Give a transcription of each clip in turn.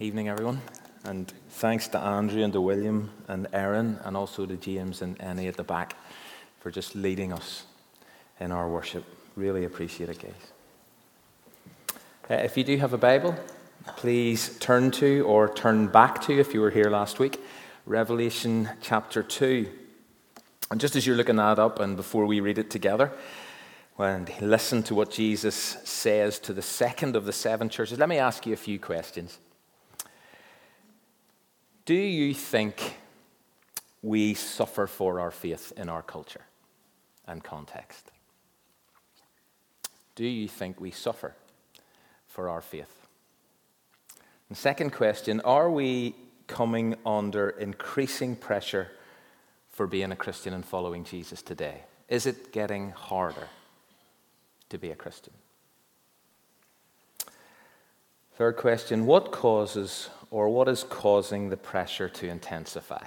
Evening, everyone. And thanks to Andrew and to William and Aaron, and also to James and Annie at the back for just leading us in our worship. Really appreciate it, guys. Uh, if you do have a Bible, please turn to or turn back to, if you were here last week, Revelation chapter 2. And just as you're looking that up, and before we read it together, and listen to what Jesus says to the second of the seven churches, let me ask you a few questions. Do you think we suffer for our faith in our culture and context? Do you think we suffer for our faith? And second question Are we coming under increasing pressure for being a Christian and following Jesus today? Is it getting harder to be a Christian? Third question What causes or what is causing the pressure to intensify?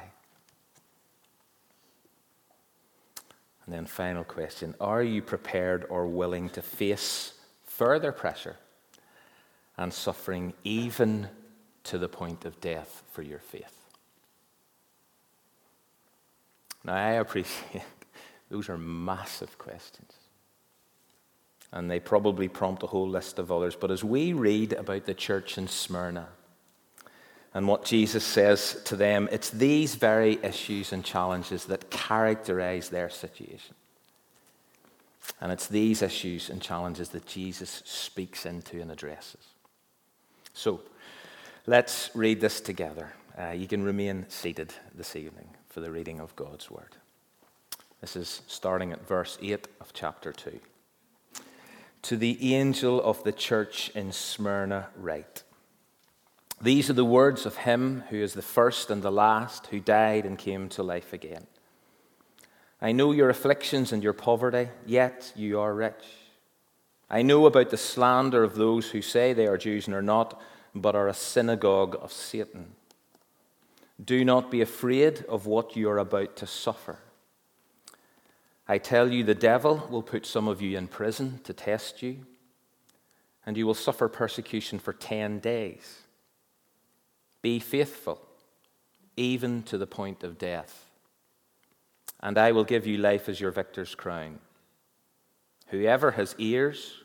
And then, final question Are you prepared or willing to face further pressure and suffering, even to the point of death, for your faith? Now, I appreciate those are massive questions and they probably prompt a whole list of others. But as we read about the church in Smyrna and what Jesus says to them, it's these very issues and challenges that characterize their situation. And it's these issues and challenges that Jesus speaks into and addresses. So, let's read this together. Uh, you can remain seated this evening for the reading of God's Word. This is starting at verse 8 of chapter 2 to the angel of the church in Smyrna, write These are the words of him who is the first and the last, who died and came to life again. I know your afflictions and your poverty, yet you are rich. I know about the slander of those who say they are Jews and are not, but are a synagogue of Satan. Do not be afraid of what you are about to suffer. I tell you, the devil will put some of you in prison to test you, and you will suffer persecution for 10 days. Be faithful, even to the point of death, and I will give you life as your victor's crown. Whoever has ears,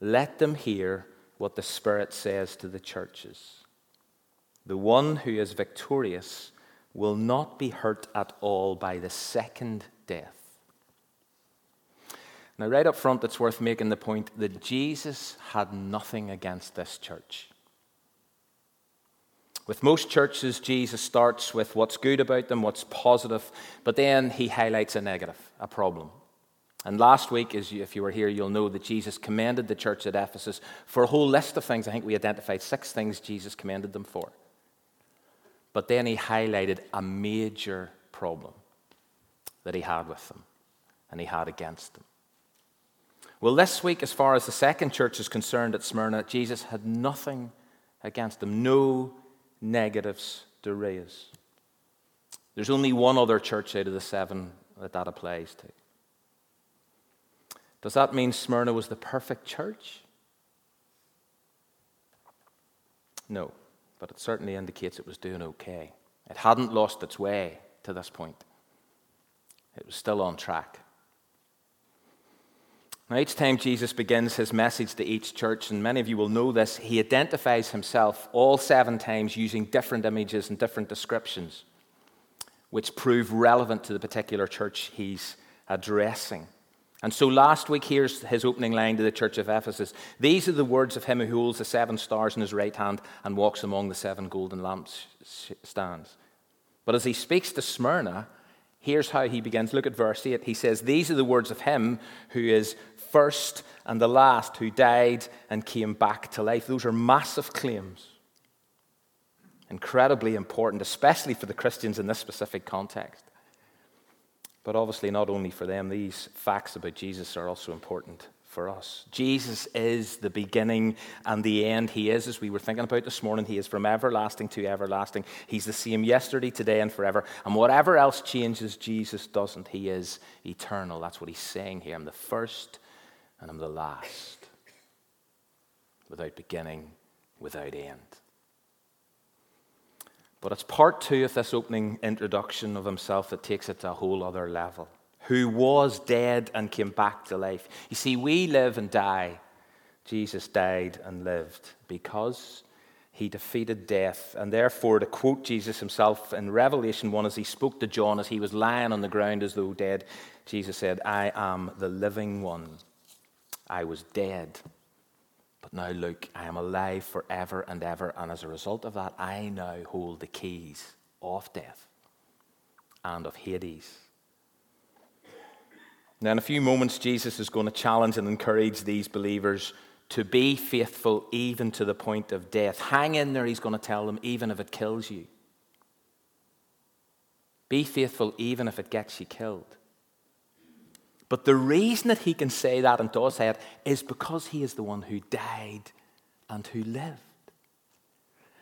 let them hear what the Spirit says to the churches. The one who is victorious will not be hurt at all by the second death. Now, right up front, it's worth making the point that Jesus had nothing against this church. With most churches, Jesus starts with what's good about them, what's positive, but then he highlights a negative, a problem. And last week, as if you were here, you'll know that Jesus commended the church at Ephesus for a whole list of things. I think we identified six things Jesus commended them for. But then he highlighted a major problem that he had with them and he had against them. Well, this week, as far as the second church is concerned at Smyrna, Jesus had nothing against them, no negatives to raise. There's only one other church out of the seven that that applies to. Does that mean Smyrna was the perfect church? No, but it certainly indicates it was doing okay. It hadn't lost its way to this point, it was still on track. Now, each time Jesus begins his message to each church, and many of you will know this, he identifies himself all seven times using different images and different descriptions, which prove relevant to the particular church he's addressing. And so last week, here's his opening line to the church of Ephesus These are the words of him who holds the seven stars in his right hand and walks among the seven golden lampstands. But as he speaks to Smyrna, here's how he begins. Look at verse 8. He says, These are the words of him who is first and the last who died and came back to life. Those are massive claims. Incredibly important, especially for the Christians in this specific context. But obviously, not only for them, these facts about Jesus are also important for us. Jesus is the beginning and the end. He is, as we were thinking about this morning, He is from everlasting to everlasting. He's the same yesterday, today, and forever. And whatever else changes, Jesus doesn't. He is eternal. That's what He's saying here. I'm the first and I'm the last, without beginning, without end. But it's part two of this opening introduction of himself that takes it to a whole other level. Who was dead and came back to life. You see, we live and die. Jesus died and lived because he defeated death. And therefore, to quote Jesus himself in Revelation 1 as he spoke to John as he was lying on the ground as though dead, Jesus said, I am the living one. I was dead. But now look, I am alive forever and ever. And as a result of that, I now hold the keys of death and of Hades. Now, in a few moments, Jesus is going to challenge and encourage these believers to be faithful even to the point of death. Hang in there, he's going to tell them, even if it kills you. Be faithful even if it gets you killed. But the reason that he can say that and does say it is because he is the one who died and who lived.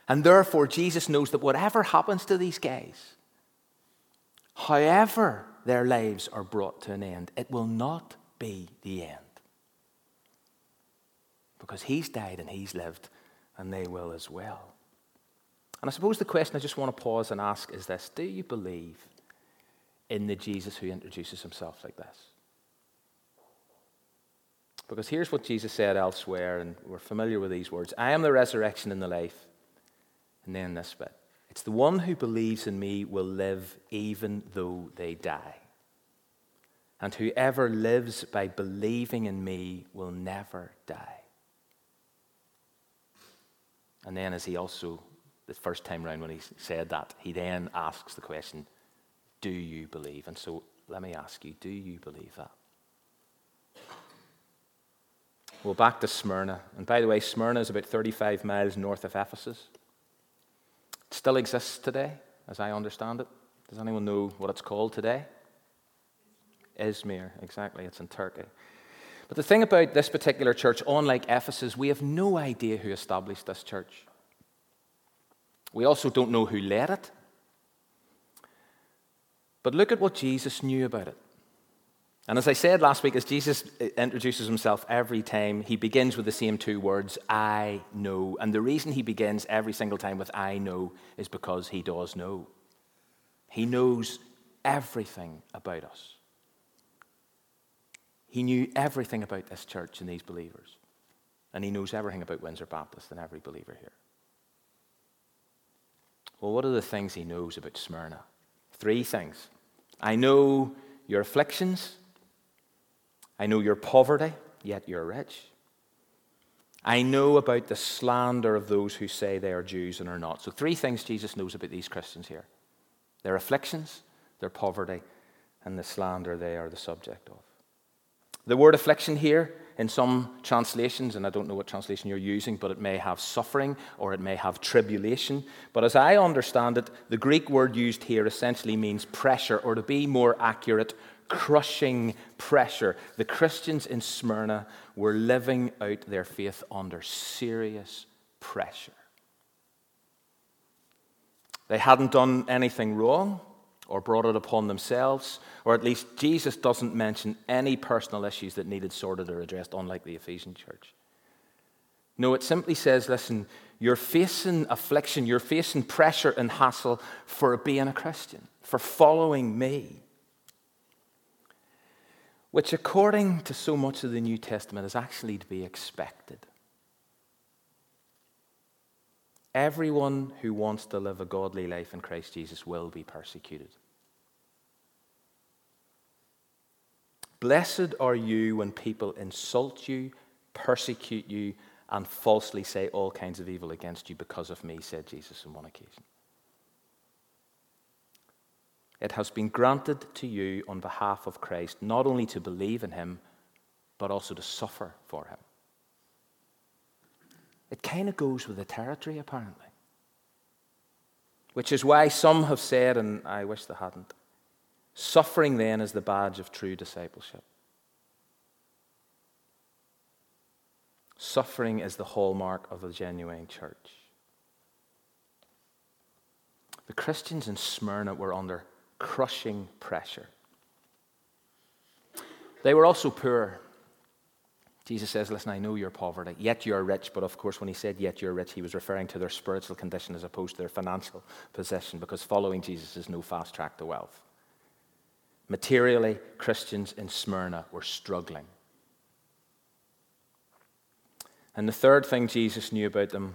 And therefore, Jesus knows that whatever happens to these guys, however their lives are brought to an end, it will not be the end because he's died and he's lived, and they will as well. And I suppose the question I just want to pause and ask is this Do you believe in the Jesus who introduces himself like this? Because here's what Jesus said elsewhere, and we're familiar with these words I am the resurrection and the life. And then this bit it's the one who believes in me will live even though they die. And whoever lives by believing in me will never die. And then, as he also, the first time round when he said that, he then asks the question, Do you believe? And so let me ask you, do you believe that? Well, back to Smyrna. And by the way, Smyrna is about 35 miles north of Ephesus. Still exists today, as I understand it. Does anyone know what it's called today? Izmir, exactly. It's in Turkey. But the thing about this particular church, unlike Ephesus, we have no idea who established this church. We also don't know who led it. But look at what Jesus knew about it. And as I said last week, as Jesus uh, introduces himself every time, he begins with the same two words, I know. And the reason he begins every single time with I know is because he does know. He knows everything about us. He knew everything about this church and these believers. And he knows everything about Windsor Baptist and every believer here. Well, what are the things he knows about Smyrna? Three things. I know your afflictions. I know your poverty, yet you're rich. I know about the slander of those who say they are Jews and are not. So, three things Jesus knows about these Christians here their afflictions, their poverty, and the slander they are the subject of. The word affliction here, in some translations, and I don't know what translation you're using, but it may have suffering or it may have tribulation. But as I understand it, the Greek word used here essentially means pressure, or to be more accurate, crushing pressure. The Christians in Smyrna were living out their faith under serious pressure. They hadn't done anything wrong or brought it upon themselves, or at least Jesus doesn't mention any personal issues that needed sorted or addressed, unlike the Ephesian church. No, it simply says, listen, you're facing affliction, you're facing pressure and hassle for being a Christian, for following me. Which, according to so much of the New Testament, is actually to be expected. Everyone who wants to live a godly life in Christ Jesus will be persecuted. Blessed are you when people insult you, persecute you, and falsely say all kinds of evil against you because of me, said Jesus on one occasion. It has been granted to you on behalf of Christ not only to believe in him, but also to suffer for him. It kind of goes with the territory, apparently. Which is why some have said, and I wish they hadn't, suffering then is the badge of true discipleship. Suffering is the hallmark of a genuine church. The Christians in Smyrna were under crushing pressure. They were also poor. Jesus says, Listen, I know your poverty, yet you're rich. But of course, when he said, Yet you're rich, he was referring to their spiritual condition as opposed to their financial possession, because following Jesus is no fast track to wealth. Materially, Christians in Smyrna were struggling. And the third thing Jesus knew about them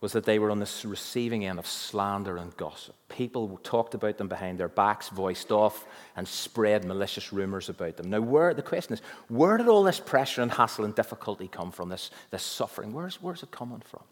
was that they were on the receiving end of slander and gossip. People talked about them behind their backs, voiced off, and spread malicious rumors about them. Now, where, the question is, where did all this pressure and hassle and difficulty come from, this, this suffering? Where's, where's it coming from?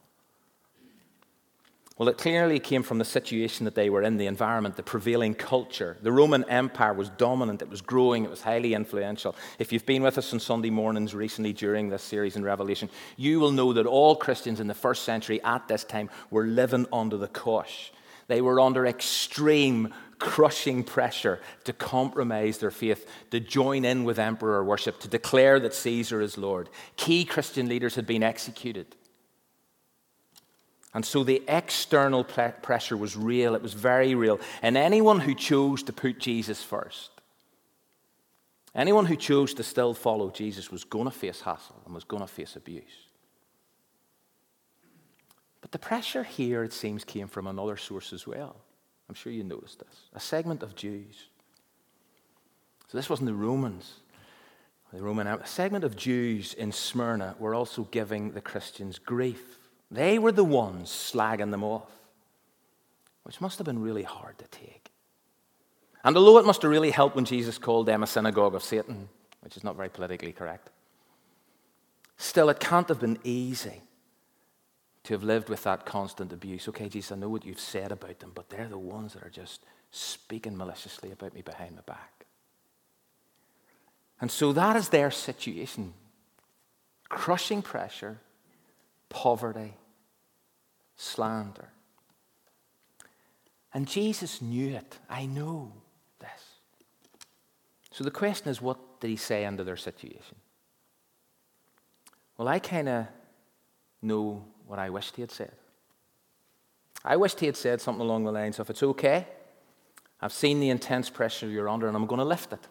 Well, it clearly came from the situation that they were in, the environment, the prevailing culture. The Roman Empire was dominant, it was growing, it was highly influential. If you've been with us on Sunday mornings recently during this series in Revelation, you will know that all Christians in the first century at this time were living under the cosh. They were under extreme, crushing pressure to compromise their faith, to join in with emperor worship, to declare that Caesar is Lord. Key Christian leaders had been executed. And so the external pressure was real, it was very real. And anyone who chose to put Jesus first, anyone who chose to still follow Jesus was going to face hassle and was going to face abuse. But the pressure here, it seems, came from another source as well. I'm sure you noticed this a segment of Jews. So this wasn't the Romans. The Roman, a segment of Jews in Smyrna were also giving the Christians grief. They were the ones slagging them off, which must have been really hard to take. And although it must have really helped when Jesus called them a synagogue of Satan, which is not very politically correct, still, it can't have been easy to have lived with that constant abuse. Okay, Jesus, I know what you've said about them, but they're the ones that are just speaking maliciously about me behind my back. And so that is their situation crushing pressure, poverty, slander. And Jesus knew it. I know this. So the question is what did he say under their situation? Well, I kind of know what I wished he had said. I wished he had said something along the lines of, It's okay. I've seen the intense pressure you're under, and I'm going to lift it.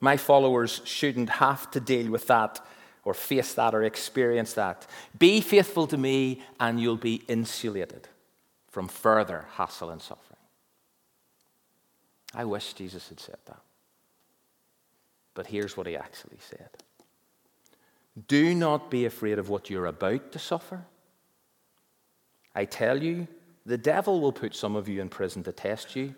My followers shouldn't have to deal with that or face that or experience that. Be faithful to me, and you'll be insulated from further hassle and suffering. I wish Jesus had said that. But here's what he actually said Do not be afraid of what you're about to suffer. I tell you, the devil will put some of you in prison to test you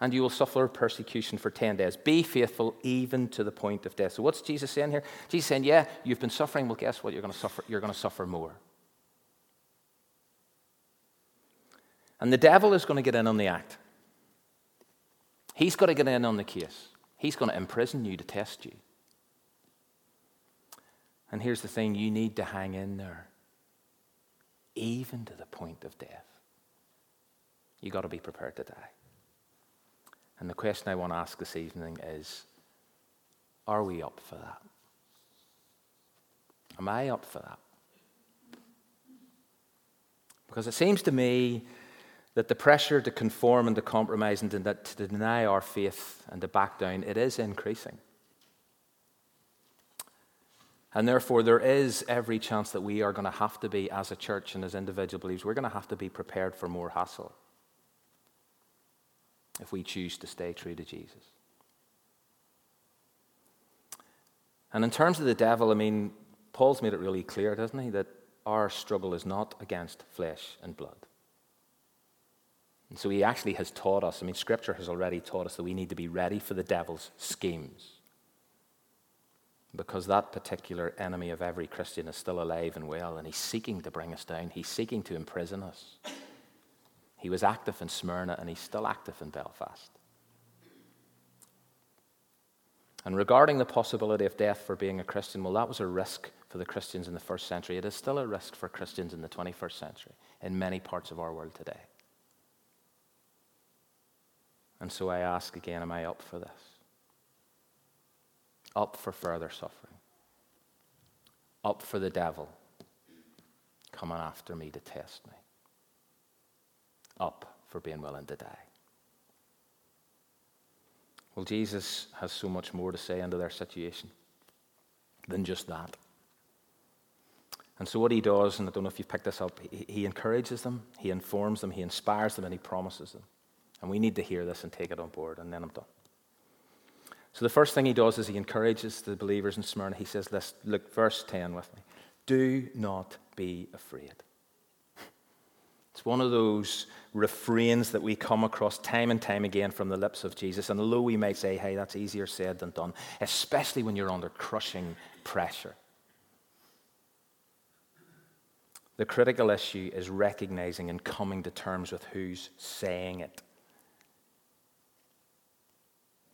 and you will suffer persecution for 10 days. Be faithful even to the point of death. So, what's Jesus saying here? Jesus saying, Yeah, you've been suffering. Well, guess what? You're going to suffer, you're going to suffer more. And the devil is going to get in on the act. He's got to get in on the case. He's going to imprison you to test you. And here's the thing you need to hang in there, even to the point of death. You've got to be prepared to die. And the question I want to ask this evening is are we up for that? Am I up for that? Because it seems to me that the pressure to conform and to compromise and to, deny our faith and to back down, it is increasing. And therefore, there is every chance that we are going to have to be, as a church and as individual believers, we're going to have to be prepared for more hassle if we choose to stay true to Jesus. And in terms of the devil, I mean, Paul's made it really clear, doesn't he, that our struggle is not against flesh and blood. And so he actually has taught us, I mean, Scripture has already taught us that we need to be ready for the devil's schemes. Because that particular enemy of every Christian is still alive and well, and he's seeking to bring us down, he's seeking to imprison us. He was active in Smyrna and he's still active in Belfast. And regarding the possibility of death for being a Christian, well, that was a risk for the Christians in the first century. It is still a risk for Christians in the 21st century in many parts of our world today. And so I ask again am I up for this? Up for further suffering? Up for the devil coming after me to test me? Up for being willing to die. Well, Jesus has so much more to say under their situation. than just that. And so, what he does, and I don't know if you've picked this up, he, he, encourages them, he informs them, he inspires them, and he promises them. And we need to hear this and take it on board, and then I'm done. So, the first thing he does is he encourages the believers in Smyrna. He says, Let's look, verse 10 with me. Do not be afraid. It's one of those refrains that we come across time and time again from the lips of Jesus. And although we might say, hey, that's easier said than done, especially when you're under crushing pressure. The critical issue is recognizing and coming to terms with who's saying it.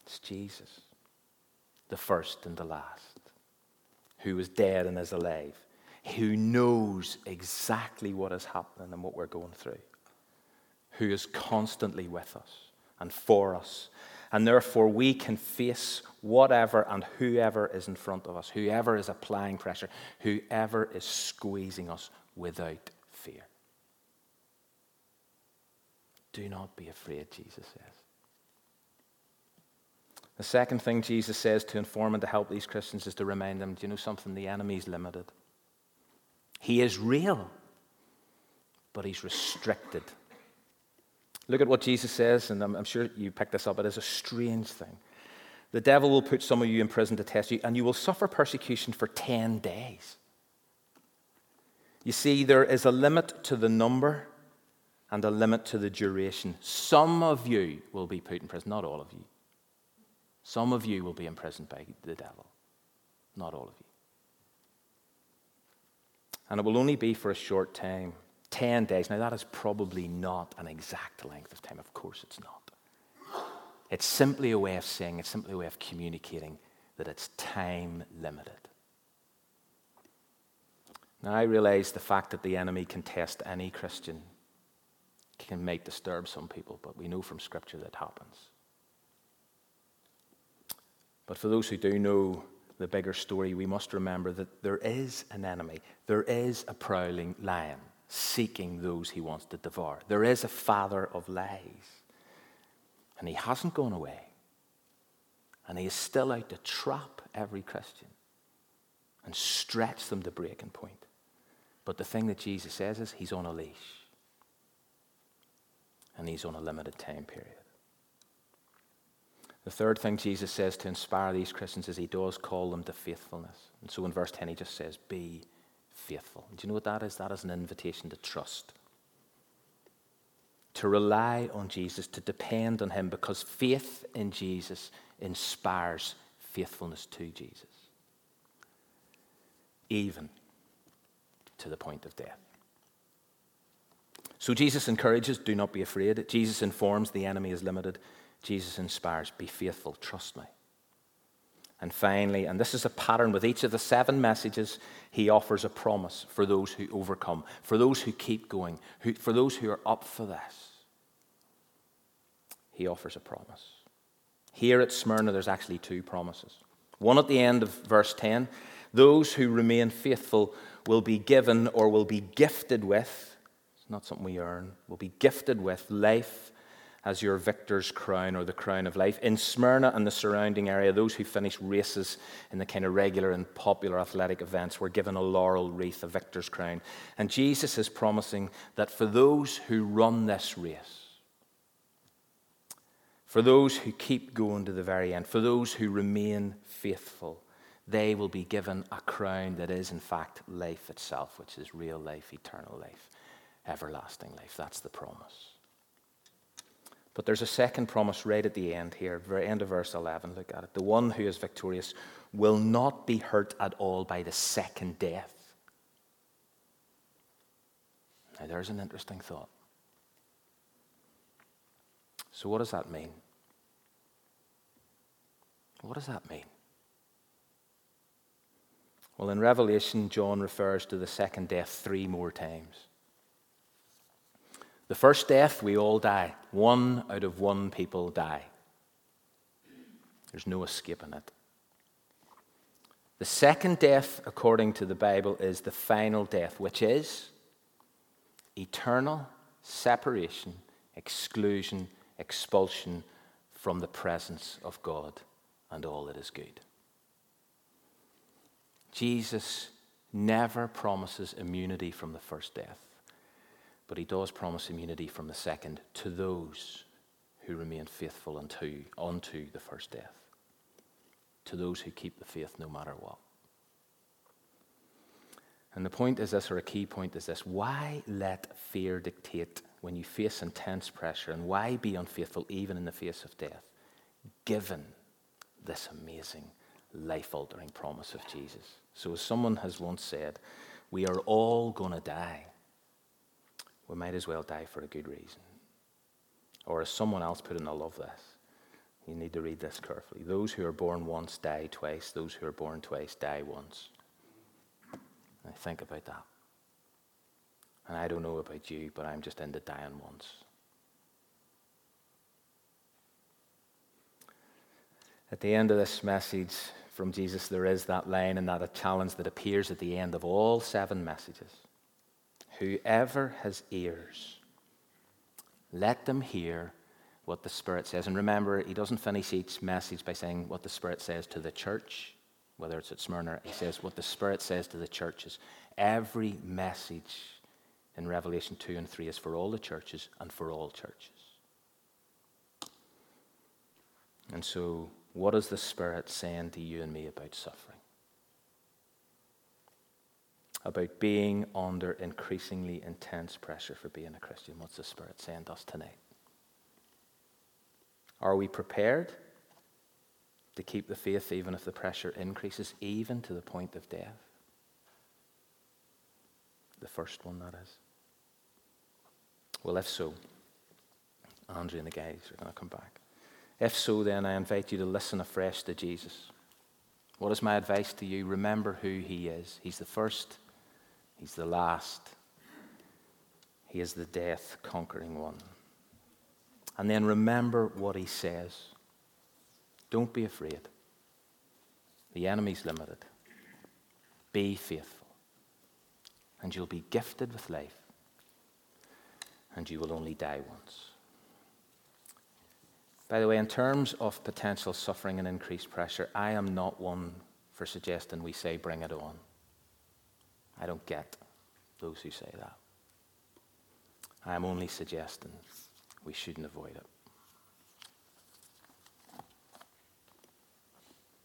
It's Jesus, the first and the last, who was dead and is alive, who knows exactly what is happening and what we're going through, who is constantly with us and for us. And therefore, we can face whatever and whoever is in front of us, whoever is applying pressure, whoever is squeezing us without fear. Do not be afraid, Jesus says. The second thing Jesus says to inform and to help these Christians is to remind them do you know something? The enemy is limited. He is real, but he's restricted. Look at what Jesus says, and I'm, I'm sure you picked this up. It is a strange thing. The devil will put some of you in prison to test you, and you will suffer persecution for 10 days. You see, there is a limit to the number and a limit to the duration. Some of you will be put in prison, not all of you. Some of you will be imprisoned by the devil, not all of you. And it will only be for a short time 10 days. Now, that is probably not an exact length of time. Of course, it's not. It's simply a way of saying, it's simply a way of communicating that it's time limited. Now, I realize the fact that the enemy can test any Christian can make disturb some people, but we know from Scripture that happens. But for those who do know the bigger story, we must remember that there is an enemy. There is a prowling lion seeking those he wants to devour. There is a father of lies. And he hasn't gone away. And he is still out to trap every Christian and stretch them to breaking point. But the thing that Jesus says is he's on a leash. And he's on a limited time period. The third thing Jesus says to inspire these Christians is he does call them to faithfulness. And so in verse 10, he just says, Be faithful. do you know what that is? That is an invitation to trust, to rely on Jesus, to depend on him, because faith in Jesus inspires faithfulness to Jesus, even to the point of death. So Jesus encourages, do not be afraid. Jesus informs, the enemy is limited. Jesus inspires, be faithful, trust me. And finally, and this is a pattern with each of the seven messages, he offers a promise for those who overcome, for those who keep going, who, for those who are up for this. He offers a promise. Here at Smyrna, there's actually two promises. One at the end of verse 10 those who remain faithful will be given or will be gifted with, it's not something we earn, will be gifted with life as your victor's crown or the crown of life. In Smyrna and the surrounding area, those who finished races in the kind of regular and popular athletic events were given a laurel wreath, a victor's crown. And Jesus is promising that for those who run this race, for those who keep going to the very end, for those who remain faithful, they will be given a crown that is, in fact, life itself, which is real life, eternal life, everlasting life. That's the promise. But there's a second promise right at the end here, very end of verse 11. Look at it. The one who is victorious will not be hurt at all by the second death. Now, there's an interesting thought. So, what does that mean? What does that mean? Well, in Revelation, John refers to the second death three more times. The first death, we all die. One out of one people die. There's no escaping it. The second death, according to the Bible, is the final death, which is eternal separation, exclusion, expulsion from the presence of God and all that is good. Jesus never promises immunity from the first death, but he does promise immunity from the second to those who remain faithful unto, unto the first death, to those who keep the faith no matter what. And the point is this, or a key point is this why let fear dictate when you face intense pressure, and why be unfaithful even in the face of death, given this amazing, life altering promise of Jesus? So, as someone has once said, we are all going to die. We might as well die for a good reason. Or, as someone else put it, and I love this, you need to read this carefully. Those who are born once die twice, those who are born twice die once. I think about that. And I don't know about you, but I'm just into dying once. At the end of this message from Jesus, there is that line and that challenge that appears at the end of all seven messages. Whoever has ears, let them hear what the Spirit says. And remember, he doesn't finish each message by saying what the Spirit says to the church whether it's at Smyrna, he says what the Spirit says to the churches. Every message in Revelation 2 and 3 is for all the churches and for all churches. And so, what is the Spirit saying to you and me about suffering? About being under increasingly intense pressure for being a Christian? What's the Spirit saying to us tonight? Are we prepared? to keep the faith even if the pressure increases, even to the point of death? The first one, that is. Well, if so, Andrew and the guys are going to come back. If so, then I invite you to listen afresh to Jesus. What is my advice to you? Remember who he is. He's the first, he's the last, he is the death conquering one. And then remember what he says. Don't be afraid. The enemy's limited. Be faithful. And you'll be gifted with life. And you will only die once. By the way, in terms of potential suffering and increased pressure, I am not one for suggesting we say, bring it on. I don't get those who say that. I am only suggesting we shouldn't avoid it.